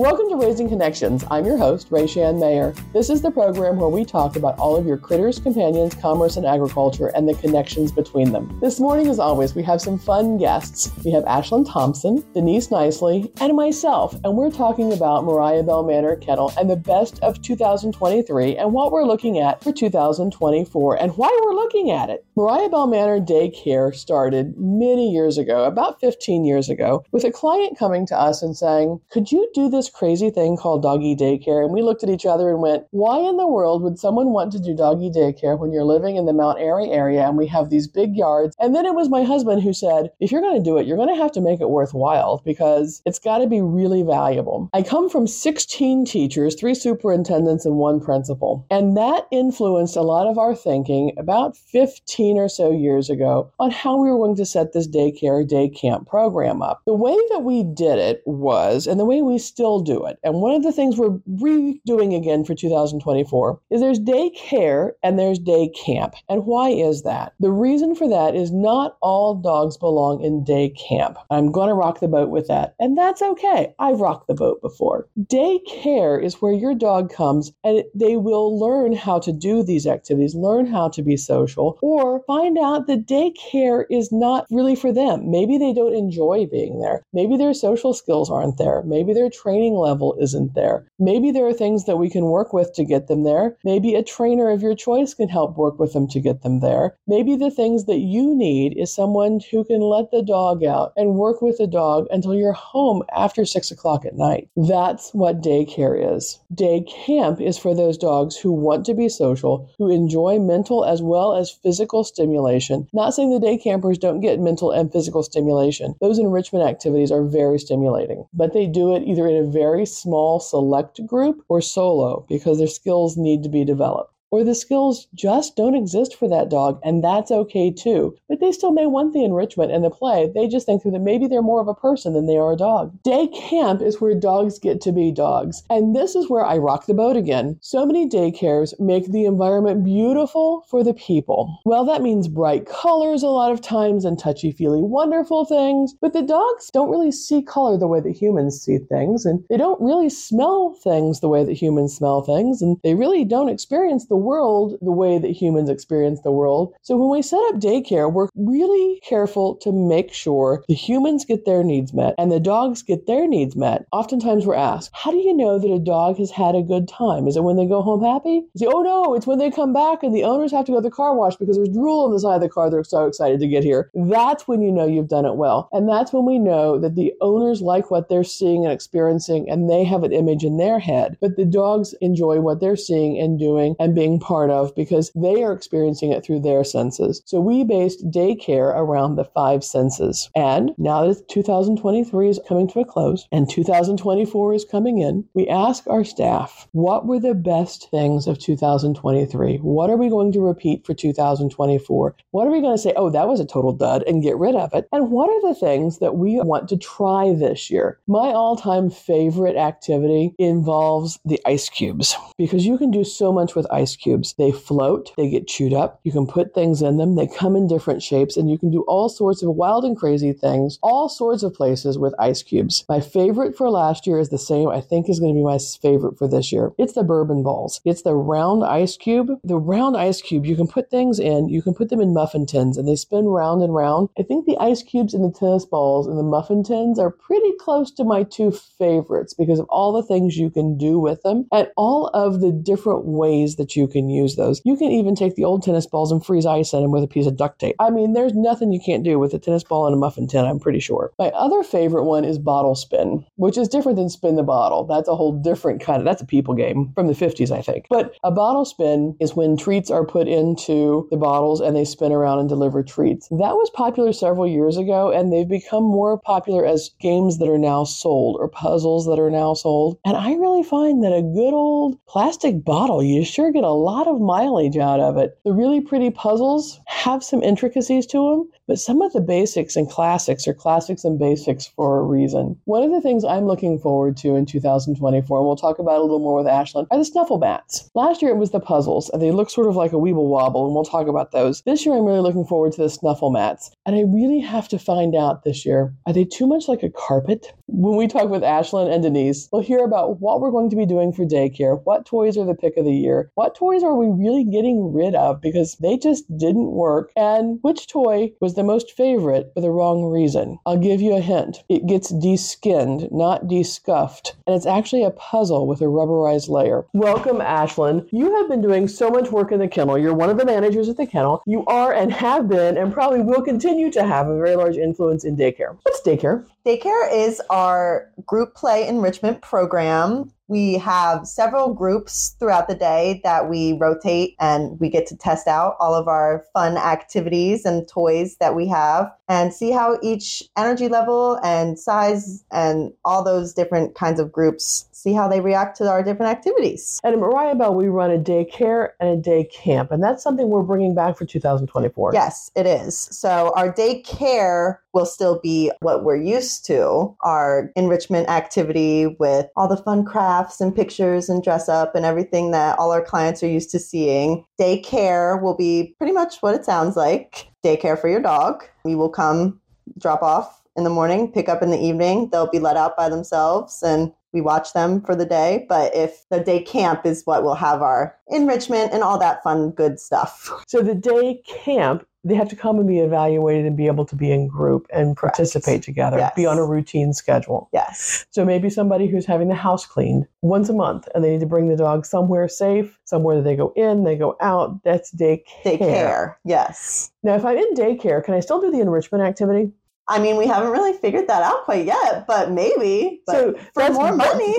Welcome to Raising Connections. I'm your host, Rachann Mayer. This is the program where we talk about all of your critters, companions, commerce, and agriculture and the connections between them. This morning, as always, we have some fun guests. We have Ashlyn Thompson, Denise Nicely, and myself, and we're talking about Mariah-Belle Manor Kennel and the best of 2023 and what we're looking at for 2024 and why we're looking at it. Mariah-Belle Manor Daycare started many years ago, about 15 years ago, with a client coming to us and saying, Could you do this crazy thing called doggy daycare. And we looked at each other and went, why in the world would someone want to do doggy daycare when you're living in the Mount Airy area and we have these big yards? And then it was my husband who said, if you're going to do it, you're going to have to make it worthwhile because it's got to be really valuable. I come from 16 teachers, three superintendents, and one principal. And that influenced a lot of our thinking about 15 or so years ago on how we were going to set this daycare day camp program up. The way that we did it was, and the way we still do it. And one of the things we're redoing again for 2024 is there's day care and there's day camp. And why is that? The reason for that is not all dogs belong in day camp. I'm going to rock the boat with that. And that's okay. I've rocked the boat before. Day care is where your dog comes and they will learn how to do these activities, learn how to be social, or find out that day care is not really for them. Maybe they don't enjoy being there. Maybe their social skills aren't there. Maybe their training training level isn't there. Maybe there are things that we can work with to get them there. Maybe a trainer of your choice can help work with them to get them there. Maybe the things that you need is someone who can let the dog out and work with the dog until you're home after six o'clock at night. That's what daycare is. Day camp is for those dogs who want to be social, who enjoy mental as well as physical stimulation. Not saying the day campers don't get mental and physical stimulation. Those enrichment activities are very stimulating, but they do it either in a very small select group or solo because their skills need to be developed or the skills just don't exist for that dog, and that's okay too. But they still may want the enrichment and the play. They just think through that maybe they're more of a person than they are a dog. Day camp is where dogs get to be dogs. And this is where I rock the boat again. So many daycares make the environment beautiful for the people. Well, that means bright colors a lot of times and touchy feely wonderful things, but the dogs don't really see color the way that humans see things, and they don't really smell things the way that humans smell things, and they really don't experience the world the way that humans experience the world. So when we set up daycare, we're really careful to make sure the humans get their needs met and the dogs get their needs met. Oftentimes we're asked, how do you know that a dog has had a good time? Is it when they go home happy? Say, oh no, it's when they come back and the owners have to go to the car wash because there's drool on the side of the car. They're so excited to get here. That's when you know you've done it well. And that's when we know that the owners like what they're seeing and experiencing and they have an image in their head. But the dogs enjoy what they're seeing and doing and being being part of because they are experiencing it through their senses. So we based daycare around the five senses. And now that 2023 is coming to a close and 2024 is coming in, we ask our staff, what were the best things of 2023? What are we going to repeat for 2024? What are we going to say, oh, that was a total dud and get rid of it? And what are the things that we want to try this year? My all time favorite activity involves the ice cubes because you can do so much with ice cubes. They float, they get chewed up. You can put things in them. They come in different shapes, and you can do all sorts of wild and crazy things, all sorts of places with ice cubes. My favorite for last year is the same, I think, is going to be my favorite for this year. It's the bourbon balls. It's the round ice cube. The round ice cube, you can put things in, you can put them in muffin tins, and they spin round and round. I think the ice cubes and the tennis balls and the muffin tins are pretty close to my two favorites because of all the things you can do with them and all of the different ways that you can use those. You can even take the old tennis balls and freeze ice in them with a piece of duct tape. I mean, there's nothing you can't do with a tennis ball and a muffin tin, I'm pretty sure. My other favorite one is bottle spin, which is different than spin the bottle. That's a whole different kind of, that's a people game from the 50s, I think. But a bottle spin is when treats are put into the bottles and they spin around and deliver treats. That was popular several years ago, and they've become more popular as games that are now sold or puzzles that are now sold. And I really find that a good old plastic bottle, you sure get a a lot of mileage out of it. The really pretty puzzles have some intricacies to them, but some of the basics and classics are classics and basics for a reason. One of the things I'm looking forward to in 2024, and we'll talk about a little more with Ashlyn, are the snuffle mats. Last year it was the puzzles, and they look sort of like a weeble wobble, and we'll talk about those. This year I'm really looking forward to the snuffle mats, and I really have to find out this year are they too much like a carpet? When we talk with Ashlyn and Denise, we'll hear about what we're going to be doing for daycare, what toys are the pick of the year, what toys are we really getting rid of because they just didn't work, and which toy was the most favorite for the wrong reason. I'll give you a hint. It gets de-skinned, not de-scuffed, and it's actually a puzzle with a rubberized layer. Welcome, Ashlyn. You have been doing so much work in the kennel. You're one of the managers at the kennel. You are and have been and probably will continue to have a very large influence in daycare. What's daycare? Daycare is our group play enrichment program. We have several groups throughout the day that we rotate and we get to test out all of our fun activities and toys that we have and see how each energy level and size and all those different kinds of groups see how they react to our different activities. And at Mariah-Belle, we run a daycare and a day camp, and that's something we're bringing back for 2024. Yes, it is. So our daycare will still be what we're used to our enrichment activity with all the fun crafts and pictures and dress up and everything that all our clients are used to seeing. Daycare will be pretty much what it sounds like daycare for your dog. You will come drop off in the morning, pick up in the evening. They'll be let out by themselves and we watch them for the day. But if the day camp is what will have our enrichment and all that fun, good stuff. So the day camp, they have to come and be evaluated and be able to be in group and Correct. participate together, Yes. be on a routine schedule. Yes. So maybe somebody who's having the house cleaned once a month and they need to bring the dog somewhere safe, somewhere that they go in, they go out. That's day care. Daycare. Yes. Now, if I'm in daycare, can I still do the enrichment activity? I mean, we haven't really figured that out quite yet, but maybe. But so for more money.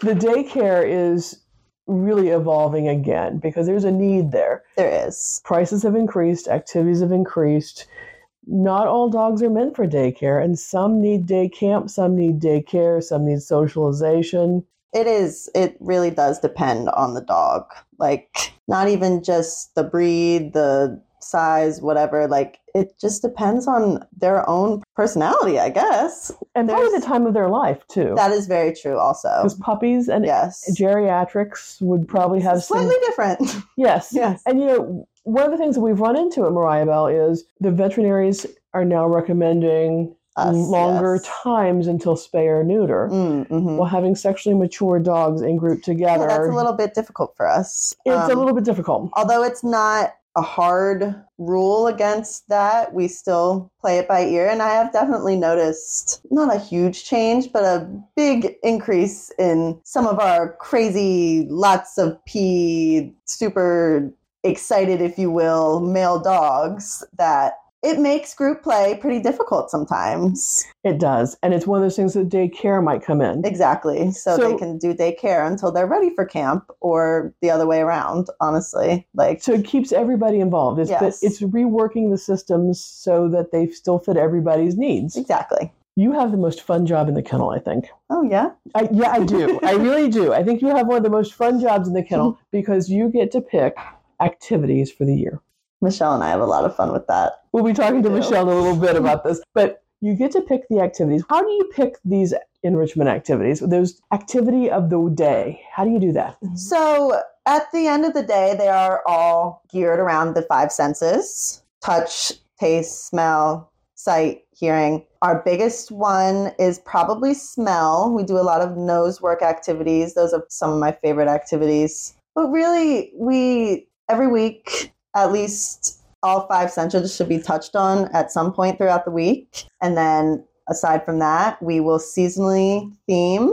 the daycare is really evolving again because there's a need there. there is. Prices have increased, activities have increased. Not all dogs are meant for daycare, and some need day camp, some need daycare, some need socialization. It is. It really does depend on the dog. Like, not even just the breed, the size, whatever. Like, it just depends on their own personality, I guess. And probably the time of their life, too. That is very true, also. Because puppies and Yes. geriatrics would probably have some. Slightly different. Yes. yes. And you know, one of the things that we've run into at Mariah-Belle is the veterinaries are now recommending Us, longer yes. times until spay or neuter. Mm, mhm. While having sexually mature dogs in group together, Yeah, that's a little bit difficult for us. it's a Um, little bit difficult. although it's not a hard rule against that, we still play it by ear. And I have definitely noticed not a huge change, but a big increase in some of our crazy, lots of pee, super excited, if you will, male dogs that it makes group play pretty difficult sometimes. It does. And it's one of those things that daycare might come in. Exactly. So, So- they can do daycare until they're ready for camp or the other way around, honestly. Like, So it keeps everybody involved. It's, Yes. it's reworking the systems so that they still fit everybody's needs. exactly. You have the most fun job in the kennel, I think. Oh, yeah. I, yeah, I do. I really do. I think you have one of the most fun jobs in the kennel because you get to pick activities for the year. Michelle and I have a lot of fun with that. We'll be talking to. Michelle in a little bit about this, but you get to pick the activities. How do you pick these enrichment activities? Those activity of the day. How do you do that? Mm-hmm. So, at the end of the day, they are all geared around the five senses touch, taste, smell, sight, hearing. Our biggest one is probably smell. We do a lot of nose work activities. Those are some of my favorite activities. But really, we every week, at least all five senses should be touched on at some point throughout the week. And then aside from that, we will seasonally theme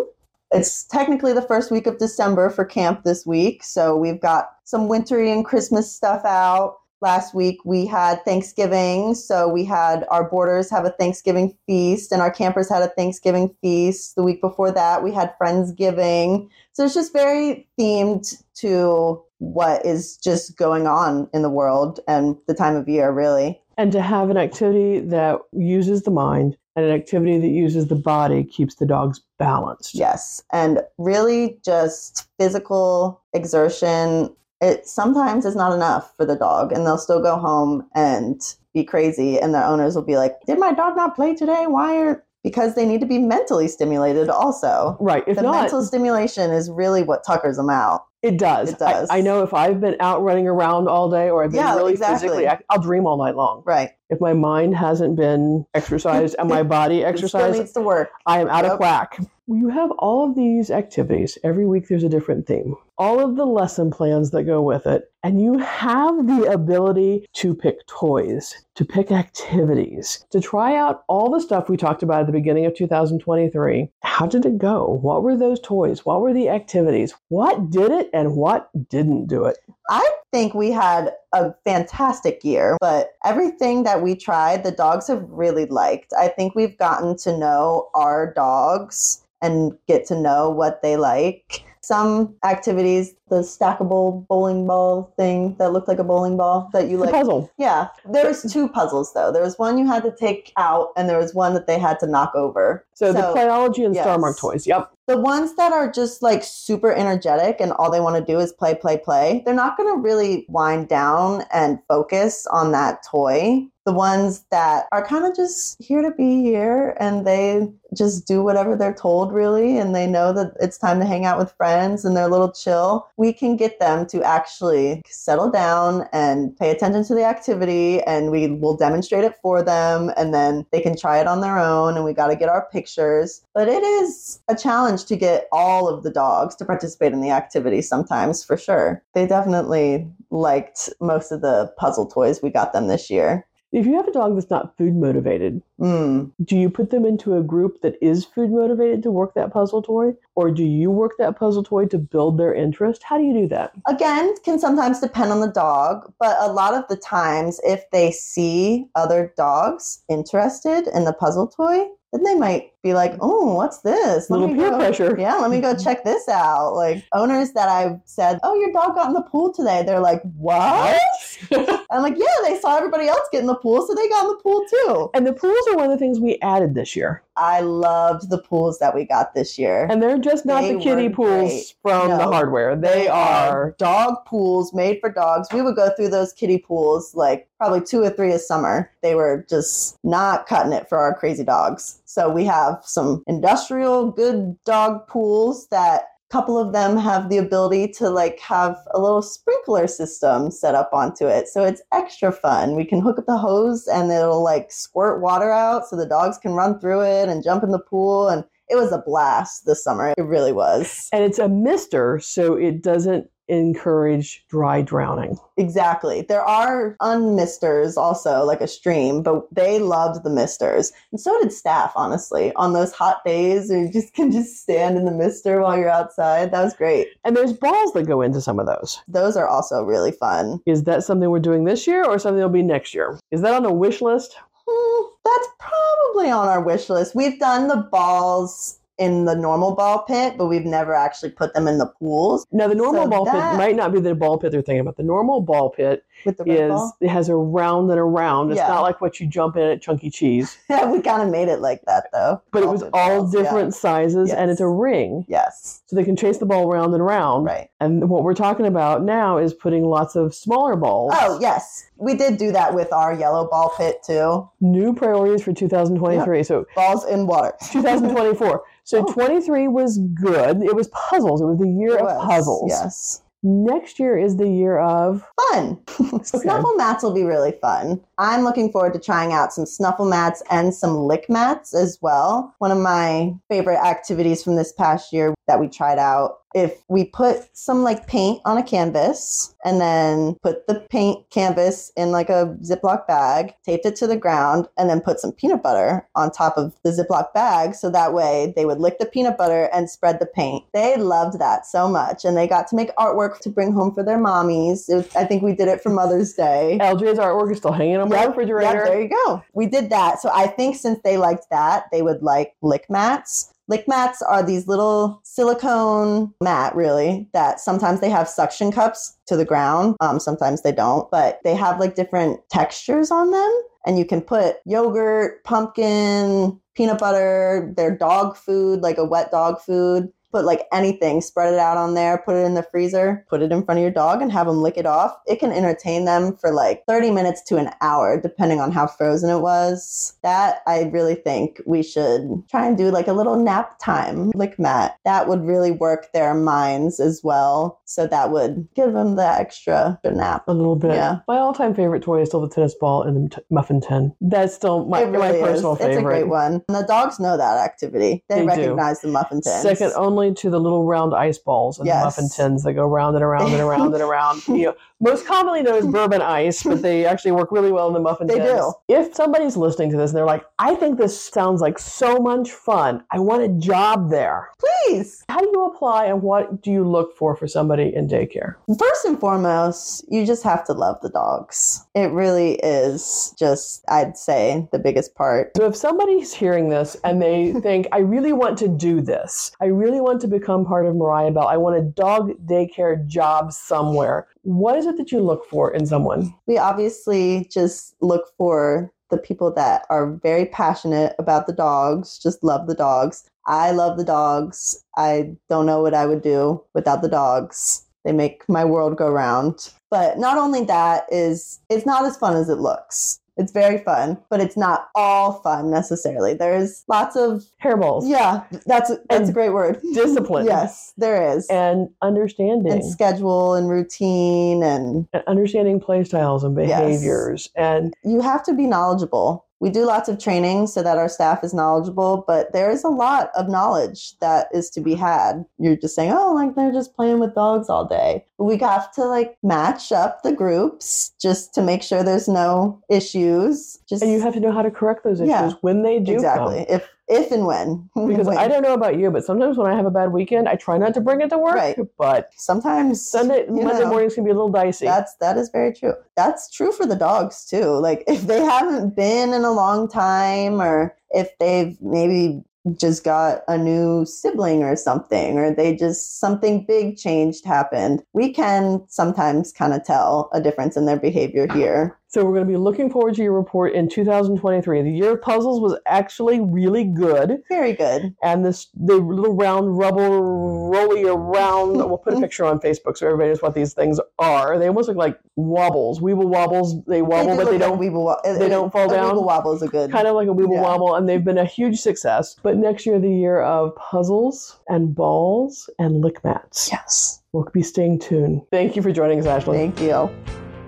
it's technically the first week of December for camp this week. So we've got some wintry and Christmas stuff out. Last week we had Thanksgiving. So we had our boarders have a Thanksgiving feast and our campers had a Thanksgiving feast. The week before that we had Friendsgiving. So it's just very themed to what is just going on in the world and the time of year, really. And to have an activity that uses the mind, And an activity that uses the body keeps the dogs balanced. Yes. And really just physical exertion, it sometimes is not enough for the dog. And they'll still go home and be crazy. And their owners will be like, Did my dog not play today? Why are because they need to be mentally stimulated also. Right. If the not, mental stimulation is really what tuckers them out. it does. It does. I, I know if I've been out running around all day or I've been Yeah, really exactly. physically active, I'll dream all night long. Right. If my mind hasn't been exercised and my body exercised, needs to work. I am out Yep. of whack. You have all of these activities. Every week there's a different theme. All of the lesson plans that go with it. And you have the ability to pick toys, to pick activities, to try out all the stuff we talked about at the beginning of 2023. How did it go? What were those toys? What were the activities? What did it and what didn't do it? I think we had a fantastic year, but everything that we tried, the dogs have really liked. I think we've gotten to know our dogs and get to know what they like. Some activities, the stackable bowling ball thing that looked like a bowling ball that you like. puzzle. Yeah, there was two puzzles though. There was one you had to take out, and there was one that they had to knock over. So, the Playology and yes. Starmark toys. Yep. The ones that are just like super energetic and all they want to do is play, play, play, they're not going to really wind down and focus on that toy. The ones that are kind of just here to be here and they just do whatever they're told, really, and they know that it's time to hang out with friends and they're a little chill, we can get them to actually settle down and pay attention to the activity and we will demonstrate it for them and then they can try it on their own and we got to get our pictures. But it is a challenge to get all of the dogs to participate in the activity sometimes for sure. They definitely liked most of the puzzle toys we got them this year. If you have a dog that's not food motivated, Mm. do you put them into a group that is food motivated to work that puzzle toy? Or do you work that puzzle toy to build their interest? How do you do that? Again, can sometimes depend on the dog, but a lot of the times, if they see other dogs interested in the puzzle toy, then they might be like, "Oh, what's this?" Let Little me peer go- pressure. Yeah, let me go mm-hmm. check this out. Like owners that I've said, "Oh, your dog got in the pool today," they're like, "What?" I'm like, "Yeah, they saw everybody else get in the pool, so they got in the pool too." and the pools are one of the things we added this year. I loved the pools that we got this year. And they're just not They the kiddie pools great. from the hardware. They, are dog pools made for dogs. We would go through those kiddie pools like probably two or three a summer. They were just not cutting it for our crazy dogs. So we have some industrial good dog pools that a couple of them have the ability to like have a little sprinkler system set up onto it. So it's extra fun. We can hook up the hose and it'll like squirt water out so the dogs can run through it and jump in the pool and it was a blast this summer. It really was. and it's a mister, so it doesn't encourage dry drowning. Exactly. There are unmisters also, like a stream, but they loved the misters. And so did staff, honestly. On those hot days, you just can just stand in the mister while you're outside. That was great. And there's balls that go into some of those. Those are also really fun. Is that something we're doing this year or something that'll be next year? Is that on the wish list? Hmm, that's probably on our wish list. We've done the balls in the normal ball pit, but we've never actually put them in the pools Now, the normal So ball that- pit might not be the ball pit they're thinking about. The normal ball pit with the is ball. it has a round and a round. It's Yeah. not like what you jump in at Chunky Cheese, Yeah, we kind of made it like that though. but it was all balls, yeah. different sizes and it's a ring, Yes. so they can chase the ball round and round. Right. And what we're talking about now is putting lots of smaller balls. Oh, yes. We did do that with our yellow ball pit too. New priorities for 2023. So Balls in water. 2024. So Oh. 23 was good. It was puzzles. It was the year It of was, puzzles. Yes. Next year is the year of Fun. Snuffle mats will be really fun. I'm looking forward to trying out some snuffle mats and some lick mats as well. One of my favorite activities from this past year that we tried out. If we put some like paint on a canvas and then put the paint canvas in like a Ziploc bag, taped it to the ground, and then put some peanut butter on top of the Ziploc bag so that way they would lick the peanut butter and spread the paint. They loved that so much and they got to make artwork to bring home for their mommies. It was- I think we did it for Mother's Day. LJ's artwork is still hanging on my Yep, refrigerator. Yep, there you go. We did that. So I think since they liked that, they would like lick mats. Lick mats are these little silicone mat, really, that sometimes they have suction cups to the ground. Um, sometimes they don't, but they have like different textures on them. And you can put yogurt, pumpkin, peanut butter, their dog food, like a wet dog food. Put like anything, spread it out on there, put it in the freezer, put it in front of your dog and have them lick it off. It can entertain them for like 30 minutes to an hour, depending on how frozen it was. That I really think we should try and do like a little nap time, lick mat. That would really work their minds as well. So that would give them the extra nap. A little bit. Yeah. My all-time favorite toy is still the tennis ball and the t- muffin tin. That's still my, really my is. personal favorite. It's a great one. And the dogs know that activity. They, They do. recognize the muffin tin. Second only to the little round ice balls and Yes. the muffin tins that go round and around and around and around. You know, most commonly known as bourbon ice, but they actually work really well in the muffin They do. If somebody's listening to this and they're like, "I think this sounds like so much fun. I want a job there." Please. How do you apply and what do you look for for somebody in daycare? First and foremost, you just have to love the dogs. It really is just, I'd say, the biggest part. So if somebody's hearing this and they think, I really want to do this, I really want to become part of Mariah-Belle, I want a dog daycare job somewhere, what is it that you look for in someone? We obviously just look for the people that are very passionate about the dogs, just love the dogs. I love the dogs. I don't know what I would do without the dogs. They make my world go round. But not only that is it's not as fun as it looks. It's very fun, but it's not all fun necessarily. There's lots of Hairballs, yeah, that's that's a great word. discipline, Yes, there is. and understanding, and schedule and routine and and understanding play styles and Yes. behaviors, and you have to be knowledgeable. We do lots of training so that our staff is knowledgeable, but there is a lot of knowledge that is to be had. You're just saying, oh, like they're just playing with dogs all day. We have to like match up the groups just to make sure there's no issues. Just and you have to know how to correct those issues Yeah. when they do exactly come. if if and when. Because When. I don't know about you, but sometimes when I have a bad weekend, I try not to bring it to work. Right. But sometimes Sunday, Monday know. mornings can be a little dicey. That's that is very true. That's true for the dogs too. Like if they haven't been in a long time or if they've maybe just got a new sibling or something or they just something big changed happened. We can sometimes kind of tell a difference in their behavior here. So we're going to be looking forward to your report in 2023. The year of puzzles was actually really good, Very good. and this the little round rubble rolly around. We'll put a picture on Facebook so everybody knows what these things are. They almost look like wobbles, weeble wobbles. They wobble, do but they don't. Weeble they don't fall down? Weeble wobble is a good. Kind of like a weeble Yeah. wobble, and they've been a huge success. But next year, the year of puzzles and balls and lick mats. yes. We'll be staying tuned. Thank you for joining us, Ashley. Thank you.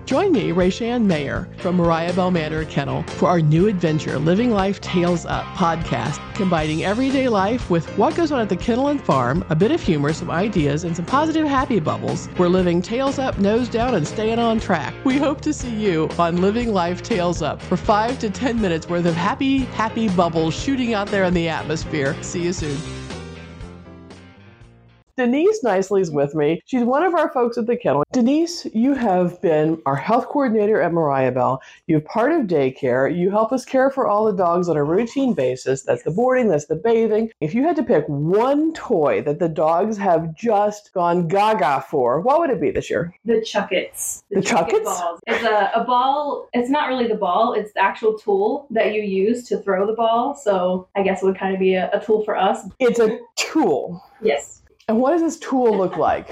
Join me, Rachann Mayer, from Mariah-Belle Manor Kennel for our new adventure, Living Life Tales Up podcast, combining everyday life with what goes on at the kennel and farm, a bit of humor, some ideas, and some positive happy bubbles. We're living tails up, nose down, and staying on track. We hope to see you on Living Life Tales Up for five to 10 minutes worth of happy, happy bubbles shooting out there in the atmosphere. See you soon. Denise Nicely's with me. She's one of our folks at the kennel. Denise, you have been our health coordinator at Mariah-Belle. You're part of daycare. You help us care for all the dogs on a routine basis. That's the boarding, that's the bathing. If you had to pick one toy that the dogs have just gone gaga for, what would it be this year? The Chuckits. The Chuckit Chuckits? balls. It's a, a ball. It's not really the ball. It's the actual tool that you use to throw the ball. So I guess it would kind of be a, a tool for us. It's a tool. Yes. And what does this tool look like?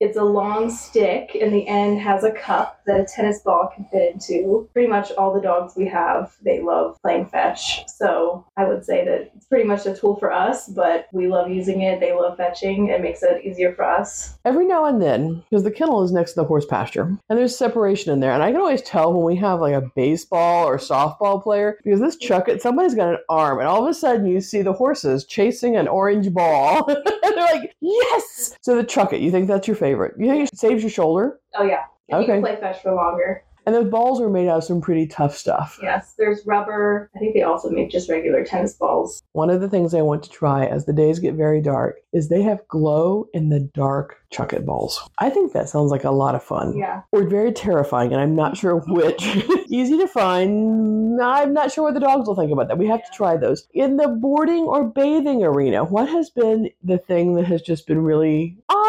It's a long stick, and the end has a cup that a tennis ball can fit into. Pretty much all the dogs we have, they love playing fetch. So I would say that it's pretty much a tool for us, but we love using it. They love fetching. It makes it easier for us. Every now and then, because the kennel is next to the horse pasture, and there's separation in there, and I can always tell when we have like a baseball or softball player because this Chuckit, somebody's got an arm, and all of a sudden you see the horses chasing an orange ball, and they're like, "Yes!" So the Chuckit, you think that's your favorite? You think it saves your shoulder? Oh, yeah. And You Okay. can play fetch for longer. And those balls are made out of some pretty tough stuff. Yes, there's rubber. I think they also make just regular tennis balls. One of the things I want to try as the days get very dark is they have glow in the dark Chuckit balls. I think that sounds like a lot of fun. Yeah. or very terrifying, and I'm not sure which. Easy to find. I'm not sure what the dogs will think about that. We have to try those. In the boarding or bathing arena, what has been the thing that has just been really ah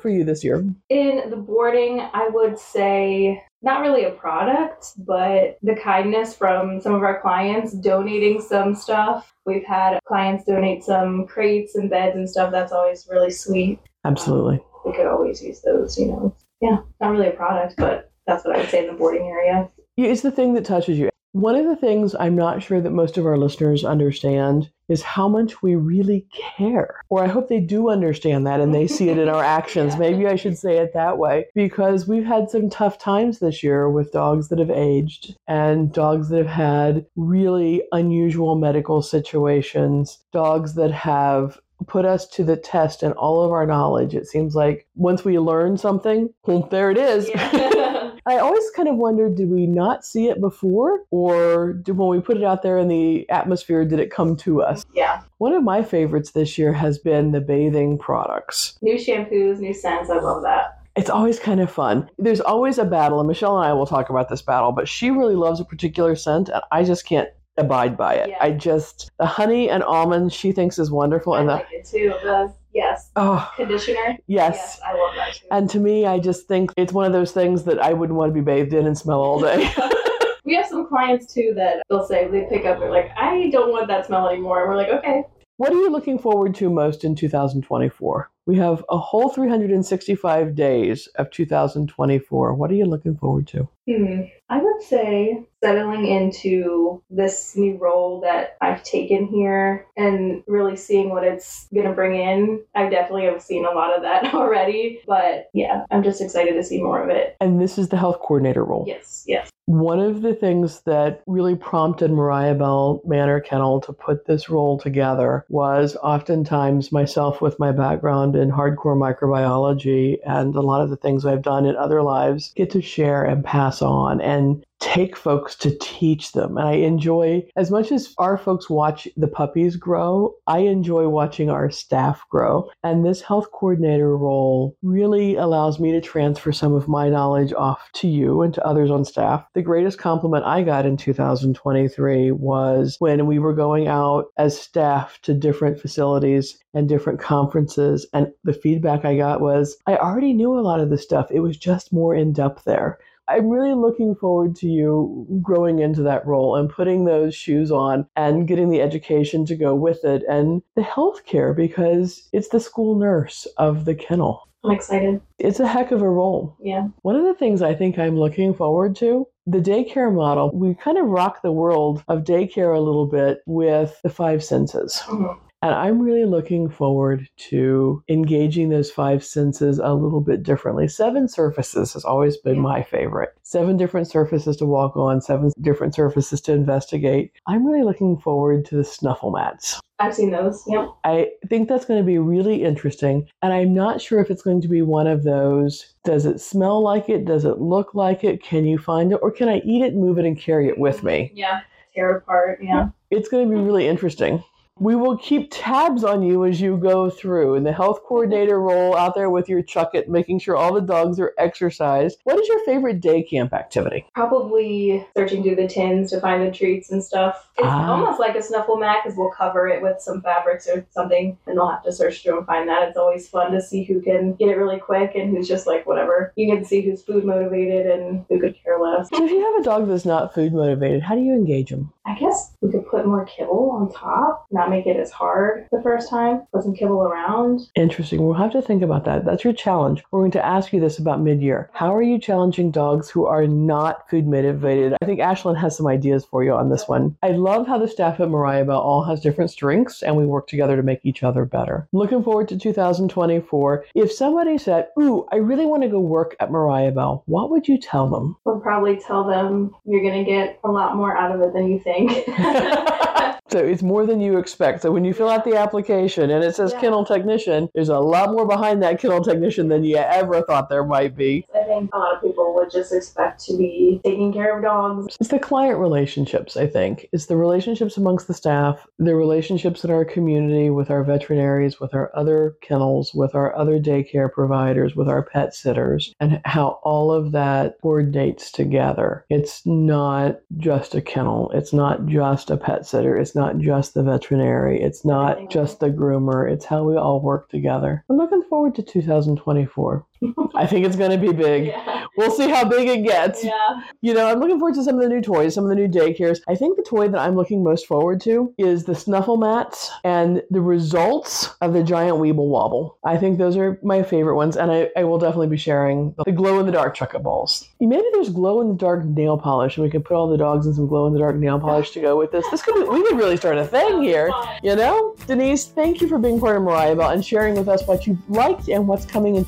for you this year? In the boarding, I would say not really a product, but the kindness from some of our clients donating some stuff. We've had clients donate some crates and beds and stuff. That's always really sweet. Absolutely. Um, we could always use those, you know. Yeah, not really a product, but that's what I would say in the boarding area. It's the thing that touches you. One of the things I'm not sure that most of our listeners understand is how much we really care. Or I hope they do understand that and they see it in our actions. Maybe I should say it that way because we've had some tough times this year with dogs that have aged and dogs that have had really unusual medical situations, dogs that have put us to the test in all of our knowledge. It seems like once we learn something, well, there it is. Yeah. I always kind of wondered did we not see it before? Or did, when we put it out there in the atmosphere, did it come to us? yeah. One of my favorites this year has been the bathing products. New shampoos, new scents. I love that. It's always kind of fun. There's always a battle, and Michelle and I will talk about this battle, but she really loves a particular scent, and I just can't abide by it. Yeah. I just, the honey and almond she thinks is wonderful, I and the, like it too. The yes, oh, conditioner. yes. I love. And to me, I just think it's one of those things that I wouldn't want to be bathed in and smell all day. we have some clients too that they'll say they pick up. They're like, I don't want that smell anymore. And we're like, okay. What are you looking forward to most in 2024? We have a whole 365 days of 2024. What are you looking forward to? Hmm. I would say settling into this new role that I've taken here and really seeing what it's going to bring in. I definitely have seen a lot of that already, but yeah, I'm just excited to see more of it. And this is the health coordinator role. Yes, yes. One of the things that really prompted Mariah-Belle Manor Kennel to put this role together was oftentimes myself with my background in hardcore microbiology and a lot of the things I've done in other lives get to share and pass on and take folks to teach them. And I enjoy, as much as our folks watch the puppies grow, I enjoy watching our staff grow. And this health coordinator role really allows me to transfer some of my knowledge off to you and to others on staff. The greatest compliment I got in 2023 was when we were going out as staff to different facilities and different conferences. And the feedback I got was, I already knew a lot of this stuff. It was just more in depth there. I'm really looking forward to you growing into that role and putting those shoes on and getting the education to go with it and the healthcare because it's the school nurse of the kennel. I'm excited. It's a heck of a role. Yeah. One of the things I think I'm looking forward to the daycare model, we kind of rock the world of daycare a little bit with the five senses. Mhm. And I'm really looking forward to engaging those five senses a little bit differently. Seven surfaces has always been Yeah. my favorite. Seven different surfaces to walk on, seven different surfaces to investigate. I'm really looking forward to the snuffle mats. I've seen those. Yep. I think that's going to be really interesting. And I'm not sure if it's going to be one of those does it smell like it? Does it look like it? Can you find it? Or can I eat it, move it, and carry it with me? Yeah. Tear apart. Yeah. It's going to be hmm. really interesting. We will keep tabs on you as you go through in the health coordinator role out there with your Chuckit, making sure all the dogs are exercised. What is your favorite day camp activity? Probably searching through the tins to find the treats and stuff. It's Ah. almost like a snuffle mat because we'll cover it with some fabrics or something and they'll have to search through and find that. It's always fun to see who can get it really quick and who's just like whatever. You can see who's food motivated and who could care less. So, if you have a dog that's not food motivated, how do you engage them? I guess we could put more kibble on top, not make it as hard the first time. Put some kibble around. Interesting. We'll have to think about that. That's your challenge. We're going to ask you this about mid year. How are you challenging dogs who are not food motivated? I think Ashlyn has some ideas for you on this one. I love how the staff at Mariah-Belle all has different strengths and we work together to make each other better. Looking forward to 2024. If somebody said, Ooh, I really want to go work at Mariah-Belle, what would you tell them? We'll probably tell them you're gonna get a lot more out of it than you think. So it's more than you expect. So when you fill out the application and it says Yeah. kennel technician, there's a lot more behind that kennel technician than you ever thought there might be. I think a lot of people would just expect to be taking care of dogs. It's the client relationships, I think. It's the relationships amongst the staff, the relationships in our community with our veterinaries, with our other kennels, with our other daycare providers, with our pet sitters, and how all of that coordinates together. It's not just a kennel, it's not just a pet sitter, it's not just the veterinary, it's not just the groomer, it's how we all work together. I'm looking forward to 2024. I think it's going to be big. Yeah. We'll see how big it gets. Yeah. You know, I'm looking forward to some of the new toys, some of the new daycares. I think the toy that I'm looking most forward to is the Snuffle Mats and the results of the giant Weeble Wobble. I think those are my favorite ones, and I, I will definitely be sharing the glow in the dark chocolate balls. Maybe there's glow in the dark nail polish, and we could put all the dogs in some glow in the dark nail polish to go with this. This could be, we could really start a thing here. You know, Denise, thank you for being part of Mariah-Belle and sharing with us what you liked and what's coming in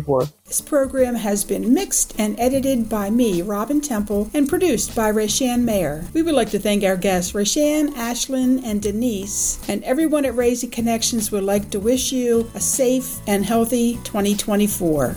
2024. This program has been mixed and edited by me, Robin Temple, and produced by Rachann Mayer. We would like to thank our guests, Rachann, Ashlyn, and Denise, and everyone at Raising Connections would like to wish you a safe and healthy 2024.